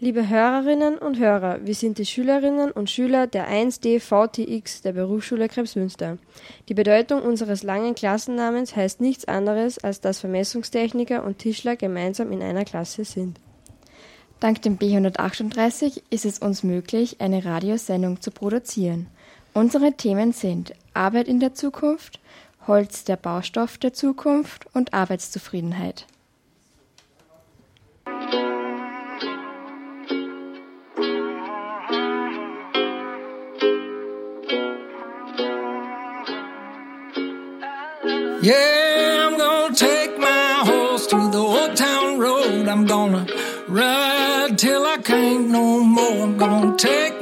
Liebe Hörerinnen und Hörer, wir sind die Schülerinnen und Schüler der 1D VTX der Berufsschule Krebsmünster. Die Bedeutung unseres langen Klassennamens heißt nichts anderes, als dass Vermessungstechniker und Tischler gemeinsam in einer Klasse sind. Dank dem B138 ist es uns möglich, eine Radiosendung zu produzieren. Unsere Themen sind Arbeit in der Zukunft, Holz der Baustoff der Zukunft und Arbeitszufriedenheit. Yeah, I'm gonna take my horse to the old town road. I'm gonna ride till I can't no more. I'm gonna take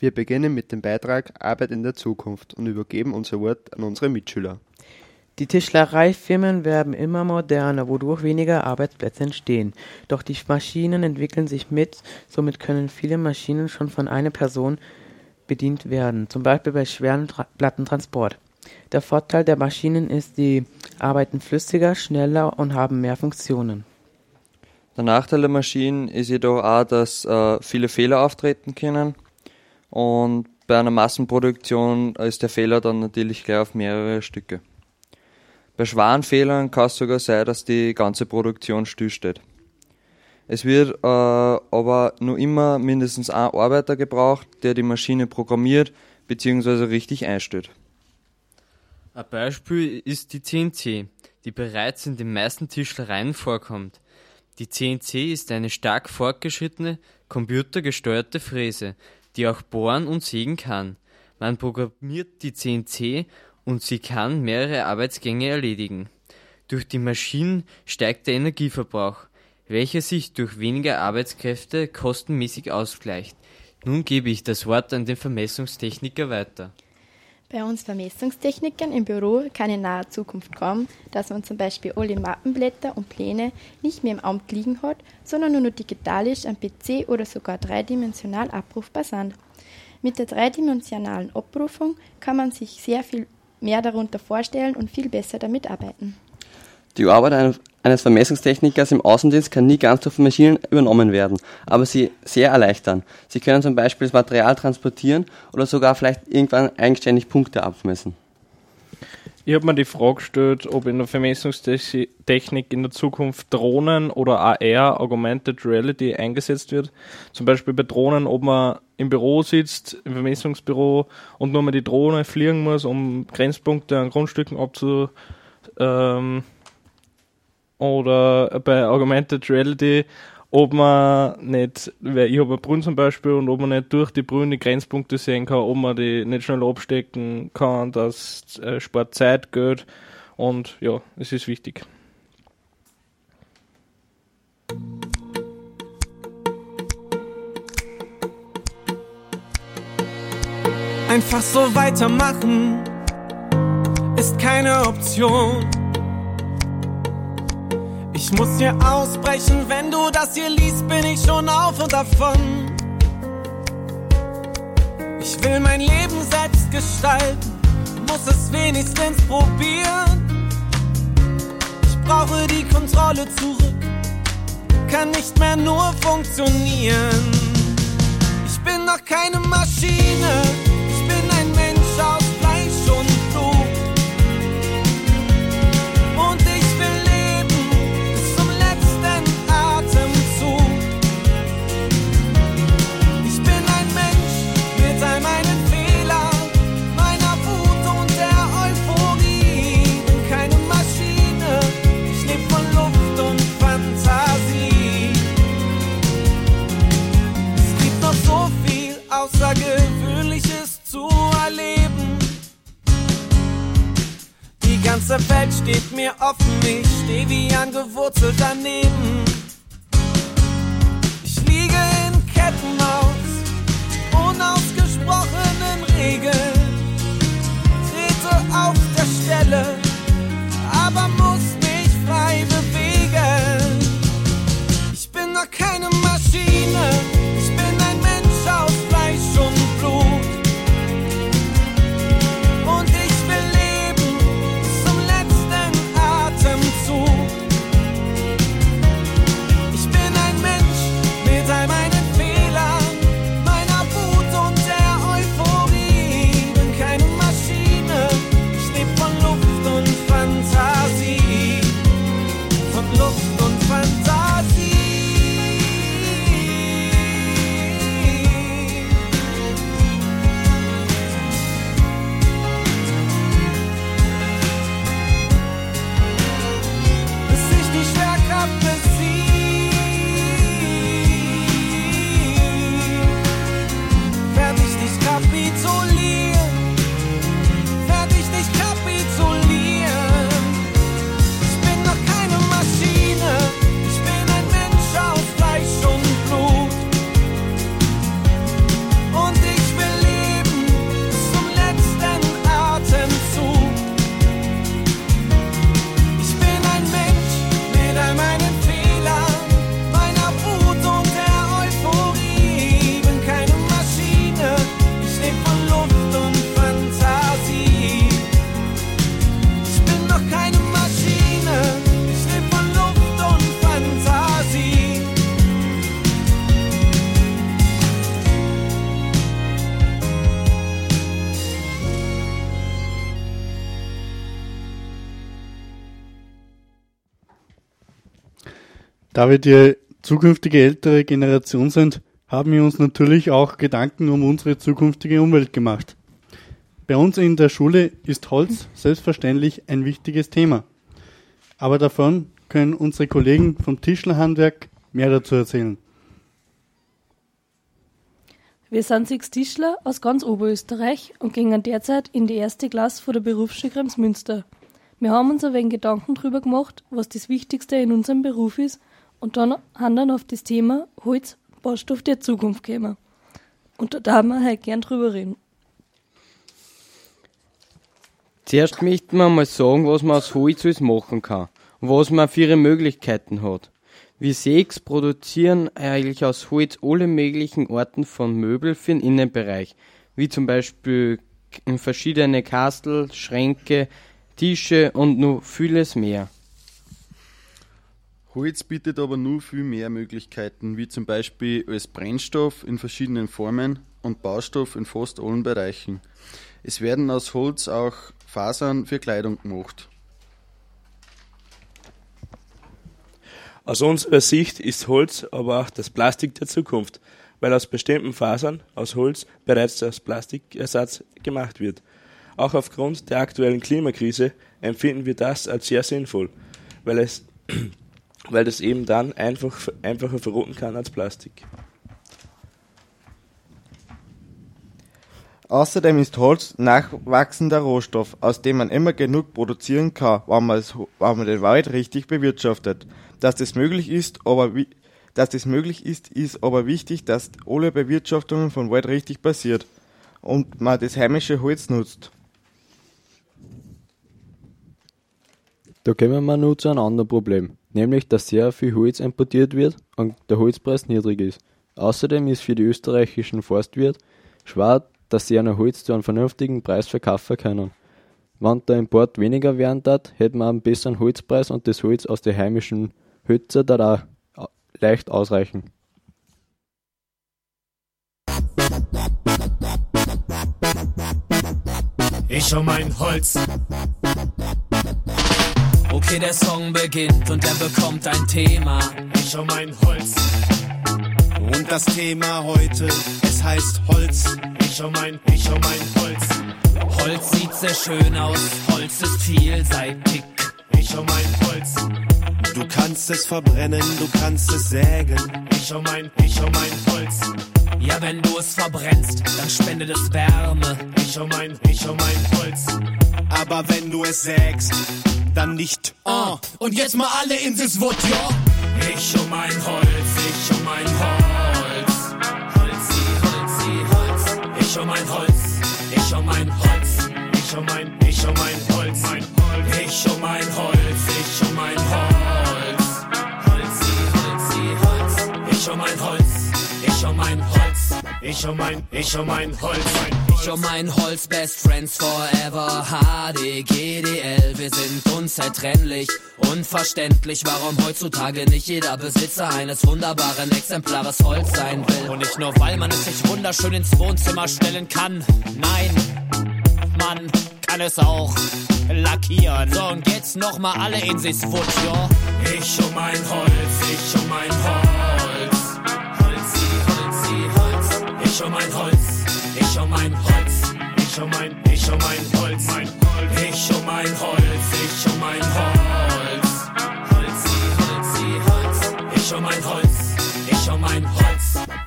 Wir beginnen mit dem Beitrag Arbeit in der Zukunft und übergeben unser Wort an unsere Mitschüler. Die Tischlereifirmen werden immer moderner, wodurch weniger Arbeitsplätze entstehen. Doch die Maschinen entwickeln sich mit, somit können viele Maschinen schon von einer Person bedient werden, zum Beispiel bei schweren Tra Plattentransport. Der Vorteil der Maschinen ist, sie arbeiten flüssiger, schneller und haben mehr Funktionen. Der Nachteil der Maschinen ist jedoch auch, dass äh, viele Fehler auftreten können und bei einer Massenproduktion ist der Fehler dann natürlich gleich auf mehrere Stücke. Bei schweren Fehlern kann es sogar sein, dass die ganze Produktion stillsteht. Es wird äh, aber nur immer mindestens ein Arbeiter gebraucht, der die Maschine programmiert bzw. richtig einstellt. Ein Beispiel ist die CNC, die bereits in den meisten Tischlereien vorkommt. Die CNC ist eine stark fortgeschrittene, computergesteuerte Fräse, die auch bohren und sägen kann. Man programmiert die CNC und sie kann mehrere Arbeitsgänge erledigen. Durch die Maschinen steigt der Energieverbrauch, welcher sich durch weniger Arbeitskräfte kostenmäßig ausgleicht. Nun gebe ich das Wort an den Vermessungstechniker weiter. Bei uns Vermessungstechnikern im Büro kann in naher Zukunft kommen, dass man zum Beispiel alle Mappenblätter und Pläne nicht mehr im Amt liegen hat, sondern nur noch digitalisch am PC oder sogar dreidimensional abrufbar sind. Mit der dreidimensionalen Abrufung kann man sich sehr viel mehr darunter vorstellen und viel besser damit arbeiten. Die Arbeit eines Vermessungstechnikers im Außendienst kann nie ganz durch Maschinen übernommen werden, aber sie sehr erleichtern. Sie können zum Beispiel das Material transportieren oder sogar vielleicht irgendwann eigenständig Punkte abmessen. Ich habe mir die Frage gestellt, ob in der Vermessungstechnik in der Zukunft Drohnen oder AR, Augmented Reality, eingesetzt wird. Zum Beispiel bei Drohnen, ob man im Büro sitzt, im Vermessungsbüro und nur mal die Drohne fliegen muss, um Grenzpunkte an Grundstücken abzu, ähm, oder bei Augmented Reality, ob man nicht, weil ich habe eine Brunn zum Beispiel und ob man nicht durch die Brunn die Grenzpunkte sehen kann, ob man die nicht schnell abstecken kann, dass äh, spart Zeit, Geld und ja, es ist wichtig. Einfach so weitermachen ist keine Option. Ich muss hier ausbrechen, wenn du das hier liest, bin ich schon auf und davon. Ich will mein Leben selbst gestalten, muss es wenigstens probieren. Ich brauche die Kontrolle zurück, kann nicht mehr nur funktionieren. Ich bin noch keine Maschine, steh wie angewurzelt daneben. Ich liege in Ketten aus unausgesprochenen Regeln, trete auf der Stelle, aber muss mich frei bewegen. Ich bin noch keine Maschine, Da wir die zukünftige ältere Generation sind, haben wir uns natürlich auch Gedanken um unsere zukünftige Umwelt gemacht. Bei uns in der Schule ist Holz selbstverständlich ein wichtiges Thema. Aber davon können unsere Kollegen vom Tischlerhandwerk mehr dazu erzählen. Wir sind sechs Tischler aus ganz Oberösterreich und gehen derzeit in die erste Klasse vor der Berufsschule Kremsmünster. Wir haben uns ein wenig Gedanken drüber gemacht, was das Wichtigste in unserem Beruf ist und dann haben dann auf das Thema Holz, Baustoff der Zukunft gekommen. Und da darf man halt gern drüber reden. Zuerst möchten wir mal sagen, was man aus Holz alles machen kann und was man für ihre Möglichkeiten hat. Wir sechs produzieren eigentlich aus Holz alle möglichen Arten von Möbel für den Innenbereich, wie zum Beispiel verschiedene Kastel, Schränke, Tische und noch vieles mehr. Holz bietet aber nur viel mehr Möglichkeiten, wie zum Beispiel als Brennstoff in verschiedenen Formen und Baustoff in fast allen Bereichen. Es werden aus Holz auch Fasern für Kleidung gemacht. Aus unserer Sicht ist Holz aber auch das Plastik der Zukunft, weil aus bestimmten Fasern aus Holz bereits als Plastikersatz gemacht wird. Auch aufgrund der aktuellen Klimakrise empfinden wir das als sehr sinnvoll, weil es, weil es eben dann einfach, einfacher verrotten kann als Plastik. Außerdem ist Holz nachwachsender Rohstoff, aus dem man immer genug produzieren kann, wenn man, es, wenn man den Wald richtig bewirtschaftet. Dass das möglich ist, aber wie, dass das möglich ist, ist aber wichtig, dass alle Bewirtschaftungen von Wald richtig passiert und man das heimische Holz nutzt. Da kommen wir nun zu einem anderen Problem, nämlich dass sehr viel Holz importiert wird und der Holzpreis niedrig ist. Außerdem ist für die österreichischen Forstwirte schwer, dass sie ein Holz zu einem vernünftigen Preis verkaufen können. Wenn der Import weniger werden darf, hätte man einen besseren Holzpreis und das Holz aus den heimischen Hölzer da leicht ausreichen. Ich um mein Holz. Okay, der Song beginnt und er bekommt ein Thema. Ich um mein Holz. Und das Thema heute, es heißt Holz. Ich um mein, ich um mein Holz. Holz sieht sehr schön aus, Holz ist vielseitig. Ich um mein Holz. Du kannst es verbrennen, du kannst es sägen. Ich um mein, ich um mein Holz. Ja, wenn du es verbrennst, dann spendet es Wärme. Ich um mein, ich um mein Holz. Aber wenn du es sägst, dann nicht. Oh, und jetzt mal alle in this Wood, ja? Ich um mein Holz, ich um mein Holz. Holzi, Holzi, Holz. Ich um mein Holz, ich um mein Holz. Ich um mein, ich um mein Holz. Mein Holz. Ich um mein Holz, ich um mein Holz. Ich um mein, ich um mein Holz. Ich um mein Holz, Best Friends Forever. HDGDL, wir sind unzertrennlich. Unverständlich, warum heutzutage nicht jeder Besitzer eines wunderbaren Exemplares Holz sein will. Und nicht nur, weil man es sich wunderschön ins Wohnzimmer stellen kann. Nein, man kann es auch lackieren. So, und jetzt nochmal alle in sich's Foot? Ich um mein Holz, ich um mein Holz. Ich um mein Holz, ich um mein Holz. Ich um mein, ich um mein Holz. Mein Holz. Ich um mein Holz, ich um mein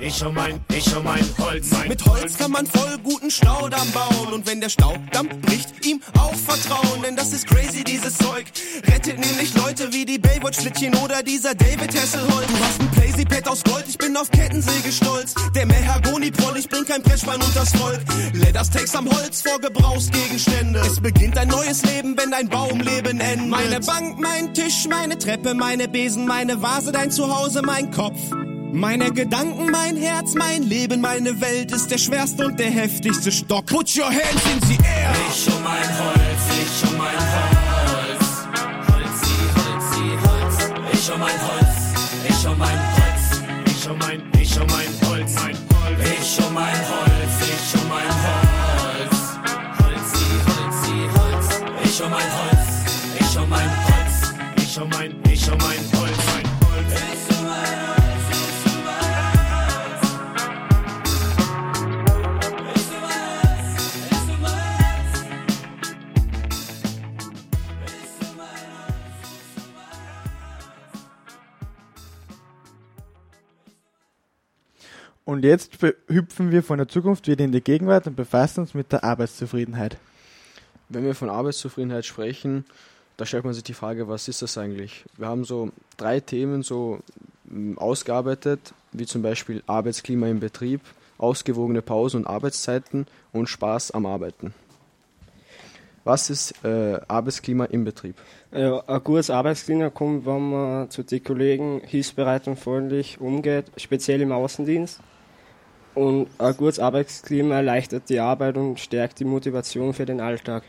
Ich um mein, ich um mein Holz. Mein Mit Holz kann man voll guten Staudamm bauen. Und wenn der Staudamm bricht, ihm auch vertrauen. Denn das ist crazy, dieses Zeug. Rettet nämlich Leute wie die Baywatch-Schlittchen oder dieser David Hasselholt. Du hast ein Playsy-Pad aus Gold, ich bin auf Kettensäge stolz. Der Mahagoni-Proll, ich bring kein Pressspan unters Volk. Leathersteaks am Holz vor Gebrauchsgegenstände. Es beginnt ein neues Leben, wenn dein Baumleben endet. Meine Bank, mein Tisch, meine Treppe, meine Besen, meine Vase, dein Zuhause, mein Kopf. Meine Gedanken, mein Herz, mein Leben, meine Welt ist der schwerste und der heftigste Stock. Put your hands in the air! Ich um mein Und jetzt hüpfen wir von der Zukunft wieder in die Gegenwart und befassen uns mit der Arbeitszufriedenheit. Wenn wir von Arbeitszufriedenheit sprechen, da stellt man sich die Frage, was ist das eigentlich? Wir haben so drei Themen so mm, ausgearbeitet, wie zum Beispiel Arbeitsklima im Betrieb, ausgewogene Pausen und Arbeitszeiten und Spaß am Arbeiten. Was ist äh, Arbeitsklima im Betrieb? Ja, ein gutes Arbeitsklima kommt, wenn man zu den Kollegen hilfsbereit und freundlich umgeht, speziell im Außendienst. Und ein gutes Arbeitsklima erleichtert die Arbeit und stärkt die Motivation für den Alltag.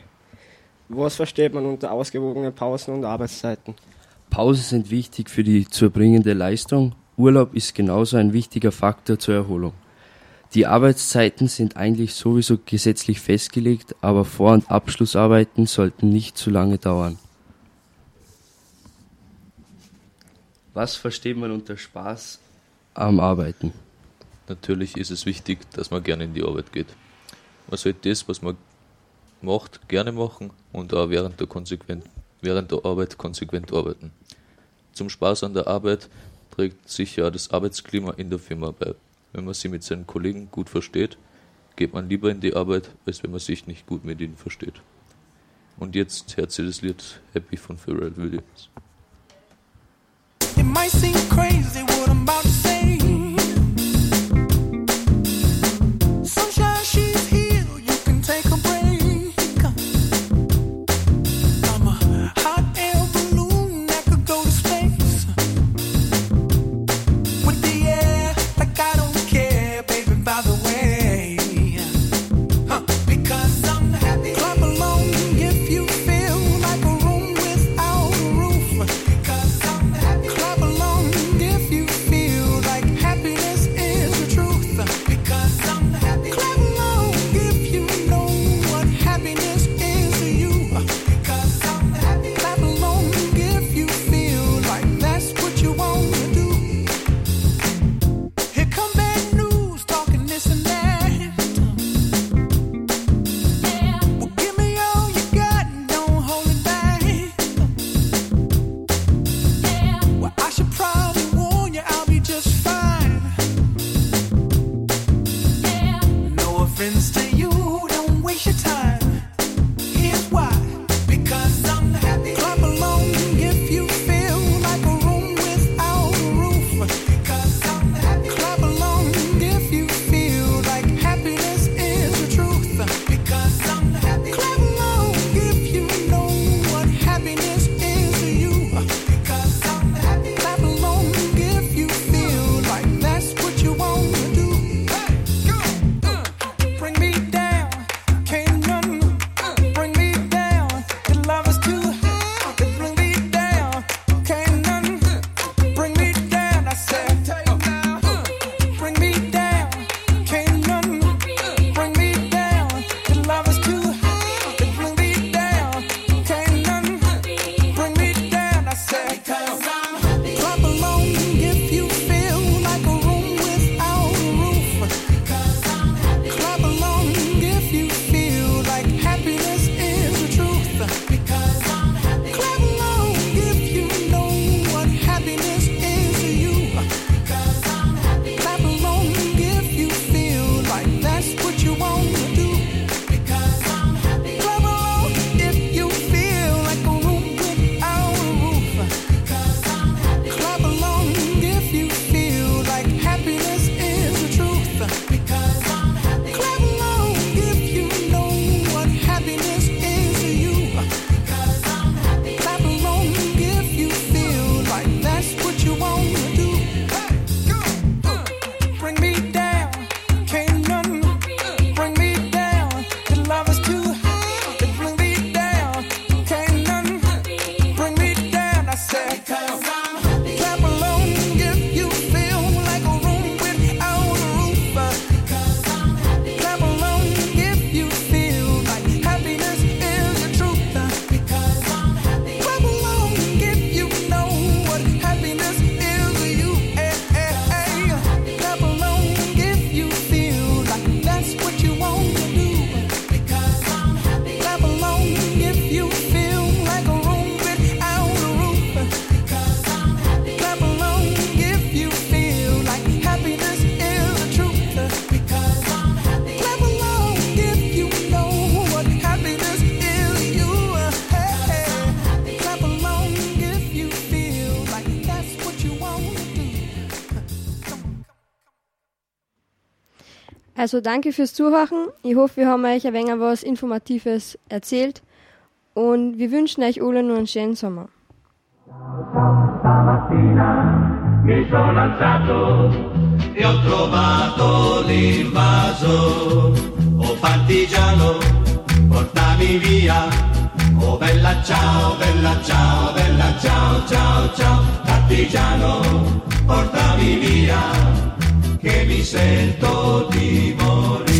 Was versteht man unter ausgewogenen Pausen und Arbeitszeiten? Pausen sind wichtig für die zu erbringende Leistung. Urlaub ist genauso ein wichtiger Faktor zur Erholung. Die Arbeitszeiten sind eigentlich sowieso gesetzlich festgelegt, aber Vor- und Abschlussarbeiten sollten nicht zu lange dauern. Was versteht man unter Spaß am Arbeiten? natürlich ist es wichtig, dass man gerne in die Arbeit geht. Man sollte das, was man macht, gerne machen und auch während der, konsequent, während der Arbeit konsequent arbeiten. Zum Spaß an der Arbeit trägt sich ja das Arbeitsklima in der Firma bei. Wenn man sie mit seinen Kollegen gut versteht, geht man lieber in die Arbeit, als wenn man sich nicht gut mit ihnen versteht. Und jetzt hört das Lied Happy von Pharrell Williams. It might seem crazy Also danke fürs Zuhören. Ich hoffe, wir haben euch ein wenig was Informatives erzählt. Und wir wünschen euch alle nur einen schönen Sommer. Stamattina mi sono alzato e ho trovato l'invaso. Oh partigiano, portami via. Oh bella ciao, bella ciao, bella ciao, ciao, ciao. Partigiano, portami via. Che mi sento di morire.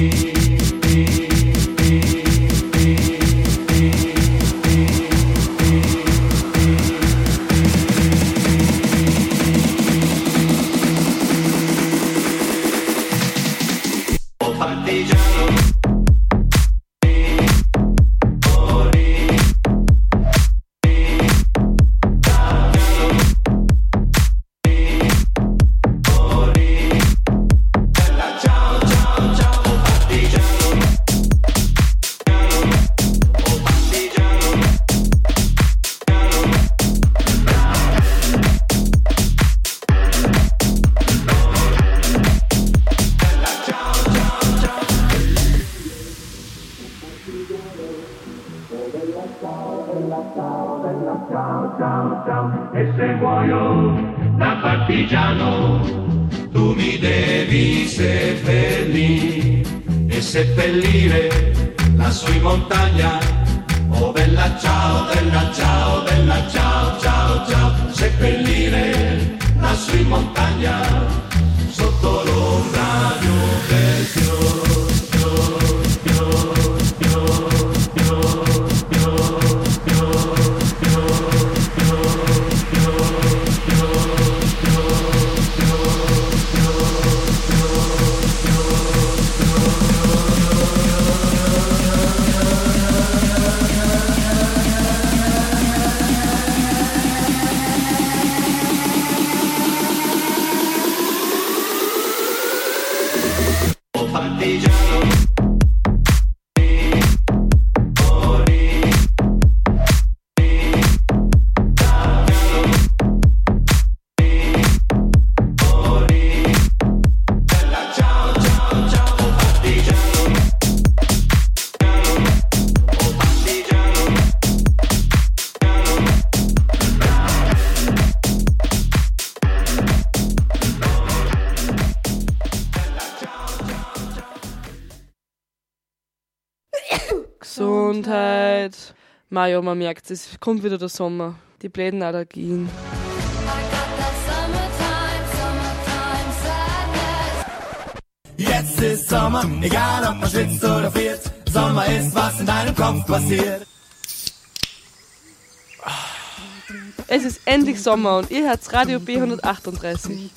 Partigiano tu mi devi seppellire e seppellire lassù in montagna oh bella ciao bella ciao bella ciao ciao ciao. Seppellire lassù in montagna Gesundheit. Maja, man merkt es, kommt wieder der Sommer. Die bläden Allergien. Jetzt ist Sommer, egal ob man schwitzt oder friert. Sommer ist, was in deinem Kopf passiert. Es ist endlich Sommer und ihr hört Radio B138.